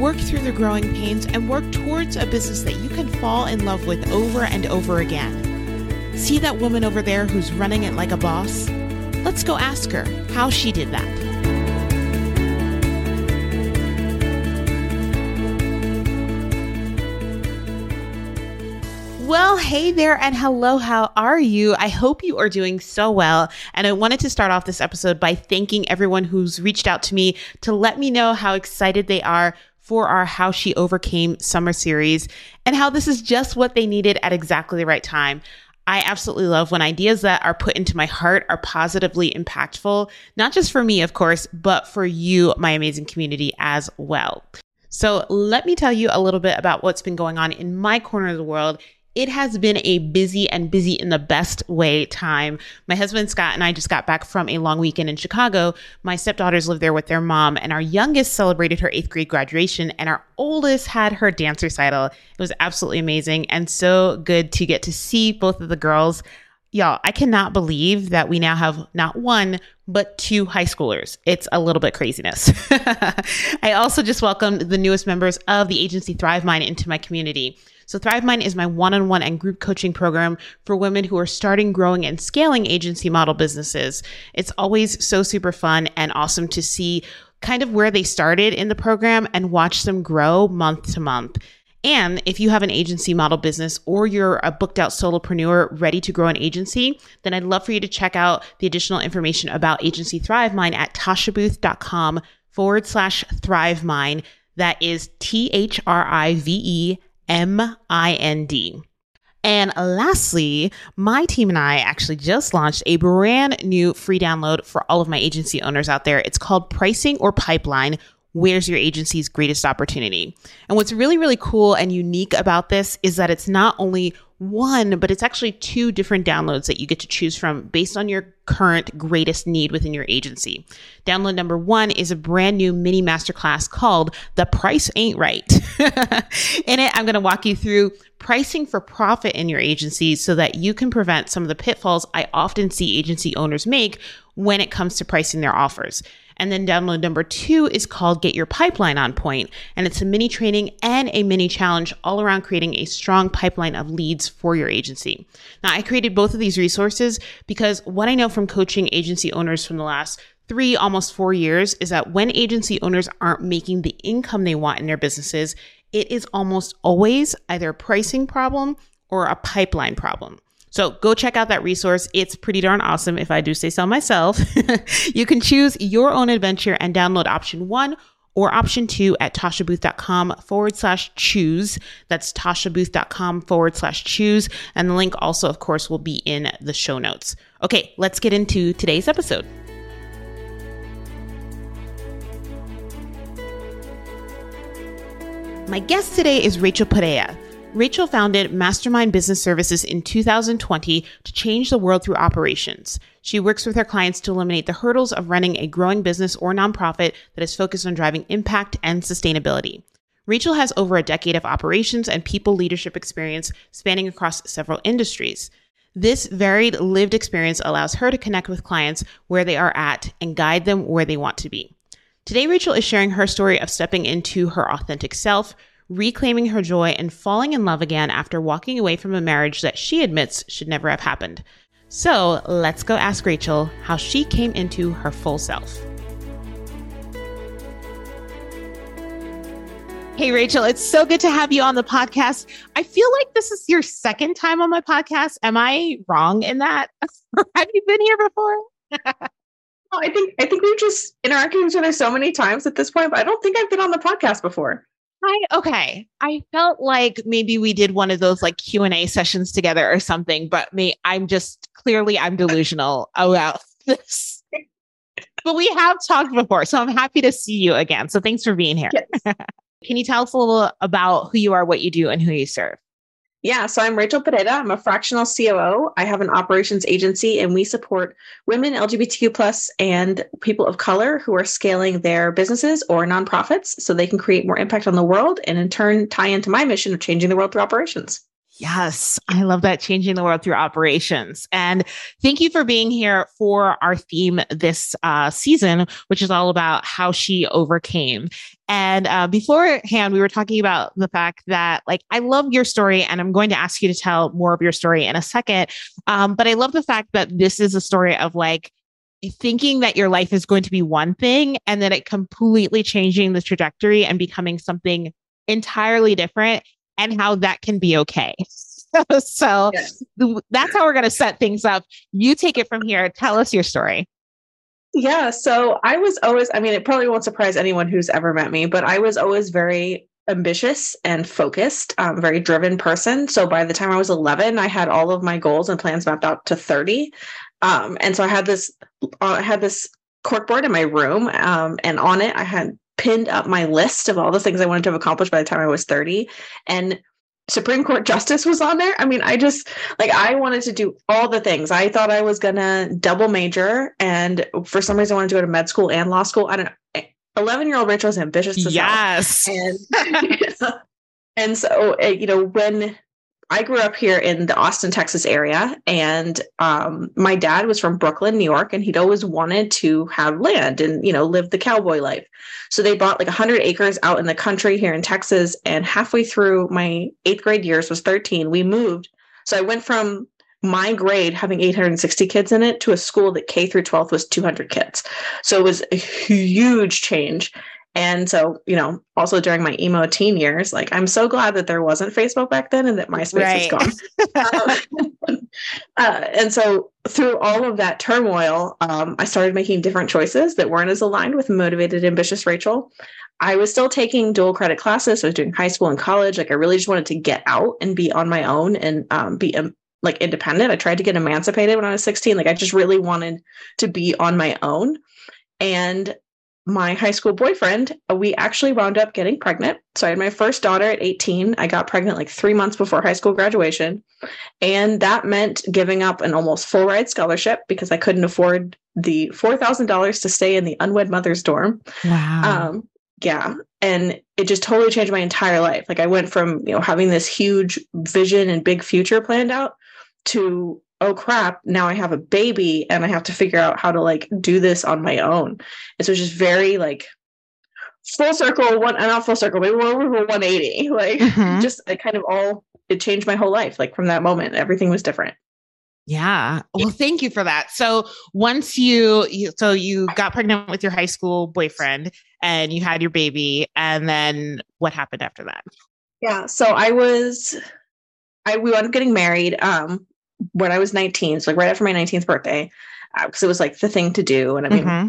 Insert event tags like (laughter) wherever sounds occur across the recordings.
work through the growing pains, and work towards a business that you can fall in love with over and over again. See that woman over there who's running it like a boss? Let's go ask her how she did that. Well, hey there and hello. How are you? I hope you are doing so well. And I wanted to start off this episode by thanking everyone who's reached out to me to let me know how excited they are for our How She Overcame summer series and how this is just what they needed at exactly the right time. I absolutely love when ideas that are put into my heart are positively impactful, not just for me, of course, but for you, my amazing community as well. So, let me tell you a little bit about what's been going on in my corner of the world it has been a busy and busy in the best way time. My husband Scott and I just got back from a long weekend in Chicago. My stepdaughters live there with their mom, and our youngest celebrated her eighth grade graduation, and our oldest had her dance recital. It was absolutely amazing and so good to get to see both of the girls. Y'all, I cannot believe that we now have not one, but two high schoolers. It's a little bit craziness. (laughs) I also just welcomed the newest members of the agency Thrive Mind into my community. So Thrive Mind is my one-on-one and group coaching program for women who are starting, growing, and scaling agency model businesses. It's always so super fun and awesome to see kind of where they started in the program and watch them grow month to month. And if you have an agency model business or you're a booked out solopreneur ready to grow an agency, then I'd love for you to check out the additional information about Agency Thrive Mind at tashabooth.com forward slash Thrive Mind. That is T H R I V E M I N D. And lastly, my team and I actually just launched a brand new free download for all of my agency owners out there. It's called Pricing or Pipeline Where's Your Agency's Greatest Opportunity? And what's really, really cool and unique about this is that it's not only one, but it's actually two different downloads that you get to choose from based on your current greatest need within your agency. Download number one is a brand new mini masterclass called The Price Ain't Right. (laughs) in it, I'm going to walk you through pricing for profit in your agency so that you can prevent some of the pitfalls I often see agency owners make when it comes to pricing their offers. And then download number two is called Get Your Pipeline on Point. And it's a mini training and a mini challenge all around creating a strong pipeline of leads for your agency. Now, I created both of these resources because what I know from coaching agency owners from the last three, almost four years is that when agency owners aren't making the income they want in their businesses, it is almost always either a pricing problem or a pipeline problem. So go check out that resource. It's pretty darn awesome if I do say so myself. (laughs) you can choose your own adventure and download option one or option two at tashabooth.com forward slash choose. That's tashabooth.com forward slash choose. And the link also, of course, will be in the show notes. Okay, let's get into today's episode. My guest today is Rachel Pereyra. Rachel founded Mastermind Business Services in 2020 to change the world through operations. She works with her clients to eliminate the hurdles of running a growing business or nonprofit that is focused on driving impact and sustainability. Rachel has over a decade of operations and people leadership experience spanning across several industries. This varied lived experience allows her to connect with clients where they are at and guide them where they want to be. Today, Rachel is sharing her story of stepping into her authentic self, reclaiming her joy, and falling in love again after walking away from a marriage that she admits should never have happened. So let's go ask Rachel how she came into her full self. Hey, Rachel, it's so good to have you on the podcast. I feel like this is your second time on my podcast. Am I wrong in that? (laughs) have you been here before? (laughs) I think I think we've just interacted with each other so many times at this point, but I don't think I've been on the podcast before. I okay. I felt like maybe we did one of those like Q and A sessions together or something, but me, I'm just clearly I'm delusional about (laughs) this. but we have talked before, so I'm happy to see you again. So thanks for being here. Yes. (laughs) Can you tell us a little about who you are, what you do, and who you serve? Yeah, so I'm Rachel Pereyra. I'm a fractional COO. I have an operations agency, and we support women, LGBTQ plus, and people of color who are scaling their businesses or nonprofits so they can create more impact on the world, and in turn tie into my mission of changing the world through operations. Yes, I love that changing the world through operations. And thank you for being here for our theme this uh, season, which is all about how she overcame. And uh, beforehand, we were talking about the fact that, like, I love your story, and I'm going to ask you to tell more of your story in a second. Um, but I love the fact that this is a story of like, thinking that your life is going to be one thing and then it completely changing the trajectory and becoming something entirely different and how that can be okay. (laughs) so yes. that's how we're going to set things up. You take it from here. Tell us your story. Yeah. So I was always, I mean, it probably won't surprise anyone who's ever met me, but I was always very ambitious and focused, um, very driven person. So by the time I was 11, I had all of my goals and plans mapped out to 30. Um, and so I had this, uh, I had this corkboard in my room, um, and on it I had pinned up my list of all the things I wanted to have accomplished by the time I was 30. And Supreme Court justice was on there. I mean, I just like I wanted to do all the things. I thought I was gonna double major, and for some reason, I wanted to go to med school and law school. I don't know. Eleven year old Rachel was ambitious. yes, and (laughs) and so eh, you know when I grew up here in the Austin, Texas area, and um, my dad was from Brooklyn, New York, and he'd always wanted to have land and you know live the cowboy life. So they bought like 100 acres out in the country here in Texas. And halfway through my eighth grade years, was 13, we moved. So I went from my grade having 860 kids in it to a school that K through 12th was 200 kids. So it was a huge change. And so, you know, also during my emo teen years, like I'm so glad that there wasn't Facebook back then and that MySpace right. is gone. (laughs) um, (laughs) uh, and so, through all of that turmoil, um, I started making different choices that weren't as aligned with motivated, ambitious Rachel. I was still taking dual credit classes. So I was doing high school and college. Like I really just wanted to get out and be on my own and um, be like independent. I tried to get emancipated when I was 16. Like I just really wanted to be on my own. And my high school boyfriend, uh, we actually wound up getting pregnant. So I had my first daughter at 18. I got pregnant like three months before high school graduation. And that meant giving up an almost full ride scholarship because I couldn't afford the $4,000 to stay in the unwed mother's dorm. Wow. Um, yeah. And it just totally changed my entire life. Like I went from, you know, having this huge vision and big future planned out to oh crap, now I have a baby and I have to figure out how to like do this on my own. And so it's just very like full circle, one not full circle, maybe we're over 180. (laughs) Like mm-hmm. just it kind of all it changed my whole life. Like from that moment, everything was different. Yeah. Well, thank you for that. So once you, you so you got pregnant with your high school boyfriend and you had your baby, and then what happened after that? Yeah. So I was I we wound up getting married. Um, when I was 19, so like right after my 19th birthday, because uh, it was like the thing to do. And I mean, mm-hmm.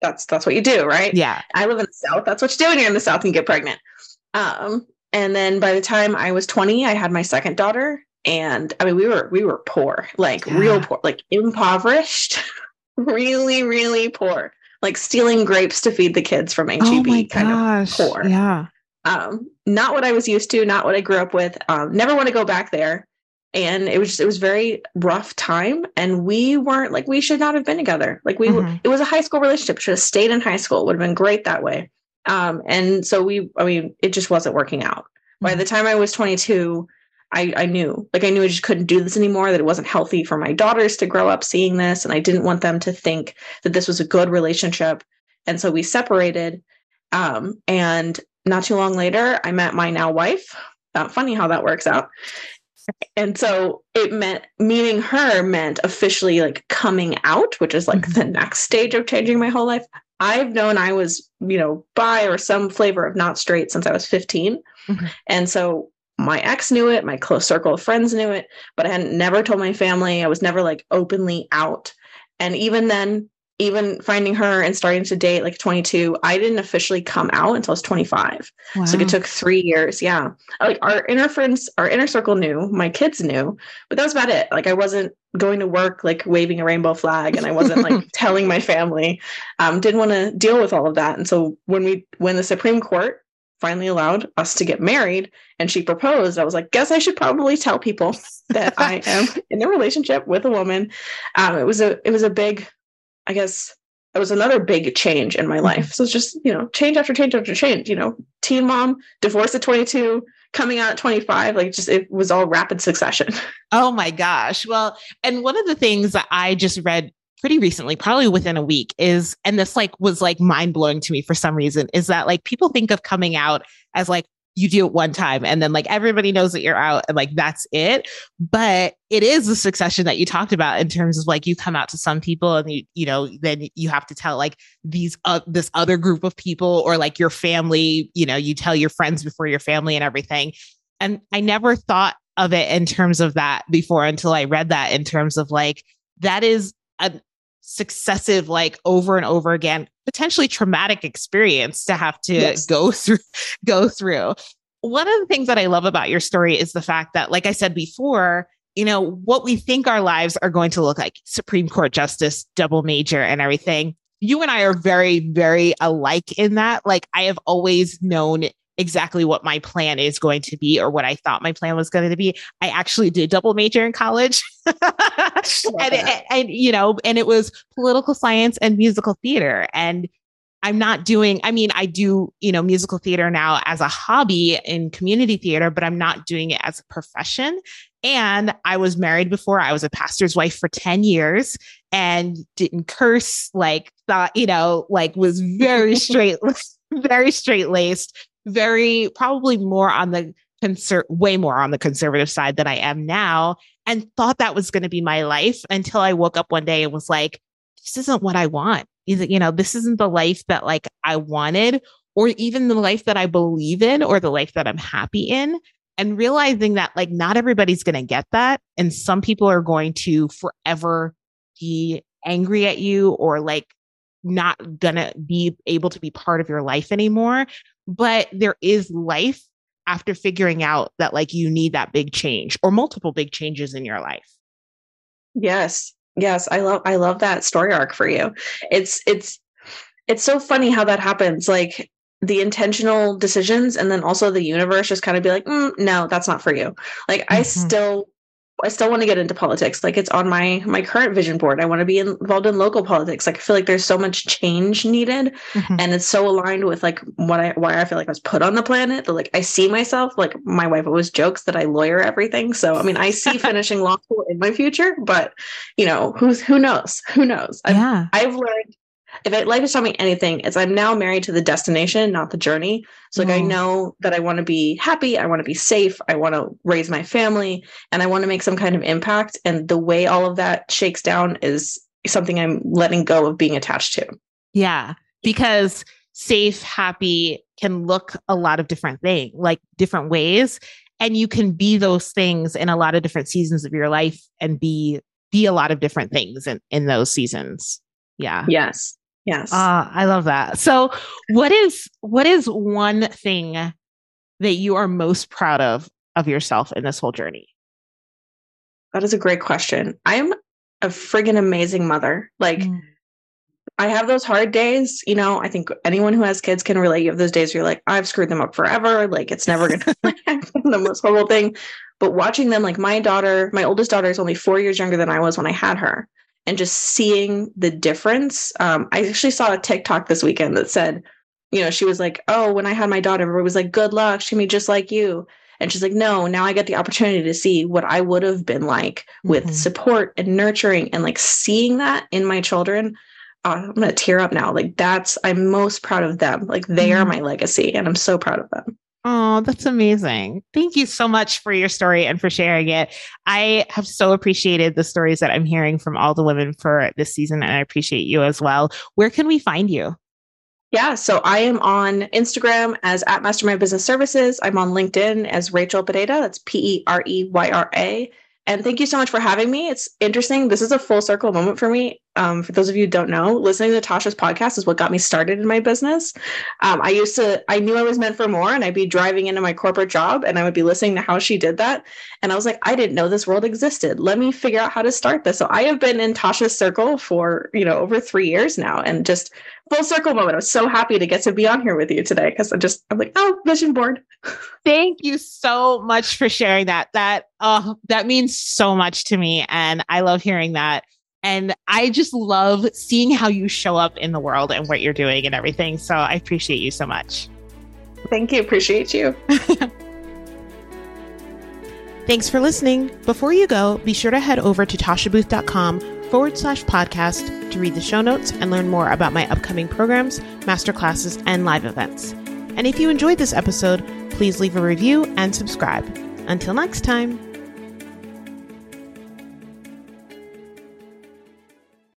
that's that's what you do, right? Yeah. I live in the South. That's what you do when you're in the South and get pregnant. Um, and then by the time I was 20, I had my second daughter. And I mean, we were we were poor, like yeah. real poor, like impoverished, (laughs) really, really poor, like stealing grapes to feed the kids from HEB. Oh my gosh. Kind of poor. Yeah. Um, not what I was used to, not what I grew up with. Um, never want to go back there and it was just, it was very rough time and we weren't like we should not have been together. Like we mm-hmm. it was a high school relationship. Should have stayed in high school. It would have been great that way. Um and so we i mean it just wasn't working out. Mm-hmm. by the time i was 22 I, I knew. Like i knew i just couldn't do this anymore that it wasn't healthy for my daughters to grow up seeing this and i didn't want them to think that this was a good relationship. And so we separated. Um and not too long later i met my now wife. Uh, funny how that works out and so it meant meeting her meant officially like coming out, which is like mm-hmm. the next stage of changing my whole life. I've known I was, you know, bi or some flavor of not straight since I was 15. Mm-hmm. And so my ex knew it, my close circle of friends knew it, but I had never told my family. I was never like openly out. And even then, even finding her and starting to date like 22 i didn't officially come out until i was 25 wow. so like it took three years yeah. Like our inner friends our inner circle knew my kids knew but that was about it. Like i wasn't going to work like waving a rainbow flag and i wasn't like (laughs) telling my family. Um didn't want to deal with all of that. And so when we when the supreme court finally allowed us to get married and she proposed, I was like, guess I should probably tell people that I am (laughs) in a relationship with a woman. Um, it was a it was a big, I guess it was another big change in my mm-hmm. life. So it's just, you know, change after change after change, you know, teen mom, divorce at 22, coming out at 25, like just it was all rapid succession. (laughs) Oh my gosh. Well, and one of the things that I just read pretty recently, probably within a week, is, and this like was like mind blowing to me for some reason, is that like people think of coming out as like, you do it one time and then like everybody knows that you're out and like that's it. But it is the succession that you talked about in terms of like you come out to some people and you you know then you have to tell like these uh, this other group of people or like your family you know you tell your friends before your family and everything. And i never thought of it in terms of that before until i read that in terms of like that is a successive like over and over again potentially traumatic experience to have to yes. go through (laughs) go through. One of the things that i love about your story is the fact that like i said before you know what we think our lives are going to look like supreme court justice double major and everything. You and i are very very alike in that. Like i have always known exactly what my plan is going to be or what I thought my plan was going to be. I actually did double major in college. (laughs) and, and, and, you know, and it was political science and musical theater. And I'm not doing, I mean, I do, you know, musical theater now as a hobby in community theater, but I'm not doing it as a profession. And I was married before. I was a pastor's wife for 10 years and didn't curse, like, thought, you know, like was very (laughs) straight, (laughs) very straight laced, very probably more on the conser- way more on the conservative side than I am now and thought that was going to be my life until I woke up one day and was like this isn't what I want. You know, this isn't the life that like I wanted or even the life that I believe in or the life that I'm happy in and realizing that like not everybody's going to get that and some people are going to forever be angry at you or like not going to be able to be part of your life anymore but there is life after figuring out that like you need that big change or multiple big changes in your life. Yes. Yes, I love I love that story arc for you. It's it's it's so funny how that happens like the intentional decisions and then also the universe just kind of be like, mm, no, that's not for you. Like mm-hmm. I still I still want to get into politics. Like it's on my my current vision board. I want to be involved in local politics. Like I feel like there's so much change needed, mm-hmm. and it's so aligned with like what I why I feel like I was put on the planet. That like I see myself. Like my wife always jokes that I lawyer everything. So I mean, I see (laughs) finishing law school in my future, but you know, who's who knows? Who knows? I've, yeah. I've learned if it, life has taught me anything, it's I'm now married to the destination, not the journey. So like mm. I know that I want to be happy, I want to be safe, I want to raise my family, and I want to make some kind of impact. And the way all of that shakes down is something I'm letting go of being attached to. Yeah, because safe, happy can look a lot of different things, like different ways, and you can be those things in a lot of different seasons of your life and be be a lot of different things in in those seasons. Yeah. Yes. Yes. Uh, I love that. So what is what is one thing that you are most proud of of yourself in this whole journey? That is a great question. I'm a friggin' amazing mother. Like mm. I have those hard days, you know, I think anyone who has kids can relate. You have those days where you're like, I've screwed them up forever. Like it's never gonna (laughs) (laughs) be the most horrible thing. But watching them, like my daughter, my oldest daughter is only four years younger than I was when I had her and just seeing the difference. Um, I actually saw a TikTok this weekend that said, you know, she was like, "Oh, when I had my daughter, everybody was like, good luck. She made just like you." And she's like, "No, now I get the opportunity to see what I would have been like with mm-hmm. support and nurturing, and like seeing that in my children." Uh, I'm gonna tear up now. Like that's I'm most proud of them. Like they mm-hmm. are my legacy, and I'm so proud of them. Oh, that's amazing. Thank you so much for your story and for sharing it. I have so appreciated the stories that I'm hearing from all the women for this season, and I appreciate you as well. Where can we find you? Yeah, so I am on Instagram as at Mastermind Business Services. I'm on LinkedIn as Rachel Pereyra. That's P E R E Y R A. And thank you so much for having me. It's interesting. This is a full circle moment for me. Um, for those of you who don't know, listening to Tasha's podcast is what got me started in my business. Um, I used to, I knew I was meant for more, and I'd be driving into my corporate job and I would be listening to how she did that. And I was like, I didn't know this world existed. Let me figure out how to start this. So I have been in Tasha's circle for, you know, over three years now and just full circle moment. I'm so happy to get to be on here with you today because I just I'm like, oh, vision board. (laughs) Thank you so much for sharing that. That oh, that means so much to me, and I love hearing that. And I just love seeing how you show up in the world and what you're doing and everything. So I appreciate you so much. Thank you. Appreciate you. (laughs) Thanks for listening. Before you go, be sure to head over to tashabooth.com forward slash podcast to read the show notes and learn more about my upcoming programs, masterclasses, and live events. And if you enjoyed this episode, please leave a review and subscribe. Until next time.